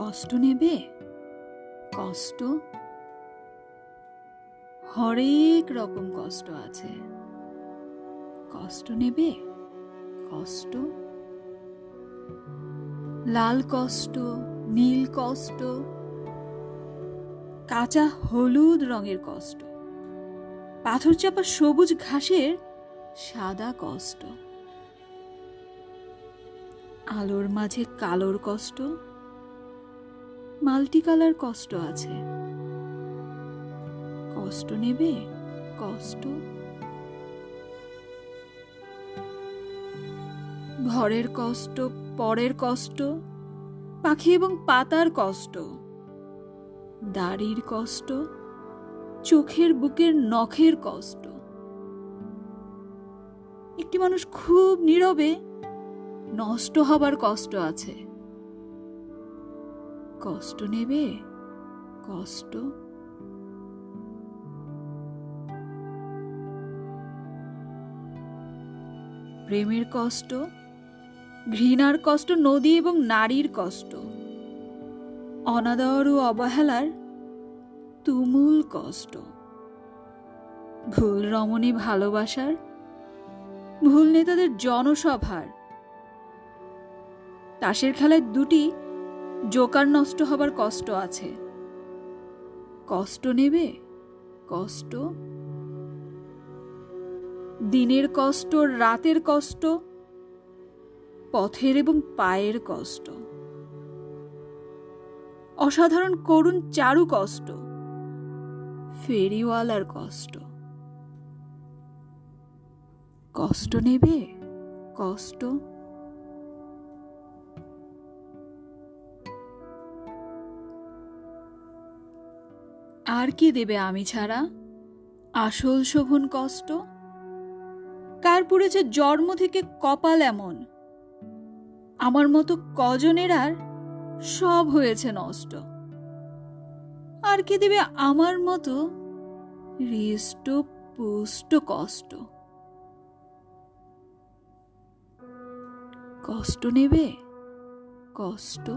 কষ্ট নেবে? কষ্ট? হরেক রকম কষ্ট আছে। কষ্ট নেবে? কষ্ট? লাল কষ্ট, নীল কষ্ট, কাঁচা হলুদ রঙের কষ্ট, পাথর চাপা সবুজ ঘাসের সাদা কষ্ট, আলোর মাঝে কালোর কষ্ট মাল্টি কালার কষ্ট আছে। কষ্ট নেবে? কষ্ট। ঘরের কষ্ট, পরের কষ্ট, পাখি এবং পাতার কষ্ট, দাড়ির কষ্ট, চোখের বুকের নখের কষ্ট। একটি মানুষ খুব নীরবে নষ্ট হবার কষ্ট আছে। কষ্ট নেবে? কষ্ট? প্রেমের কষ্ট, ঘৃণার কষ্ট, নদী এবং নারীর কষ্ট, অনাদর ও অবহেলার তুমুল কষ্ট। ভুল রমণী ভালোবাসার, ভুল নেতাদের জনসভার, তাসের খেলায় দুটি জোকার নষ্ট হবার কষ্ট আছে। কষ্ট নেবে? কষ্ট? দিনের কষ্ট, রাতের কষ্ট, পথের এবং পায়ের কষ্ট। অসাধারণ করুণ চারু কষ্ট, ফেরিওয়ালার কষ্ট। কষ্ট নেবে? কষ্ট? আর কি দেবে আমি ছাড়া? আসল শোভন কষ্ট? কার পুড়েছে জন্ম থেকে কপাল এমন? আমার মতো কজনের আর সব হয়েছে নষ্ট। আর কে দেবে আমার মতো হৃষ্ট পুষ্ট কষ্ট? কষ্ট নেবে? কষ্ট?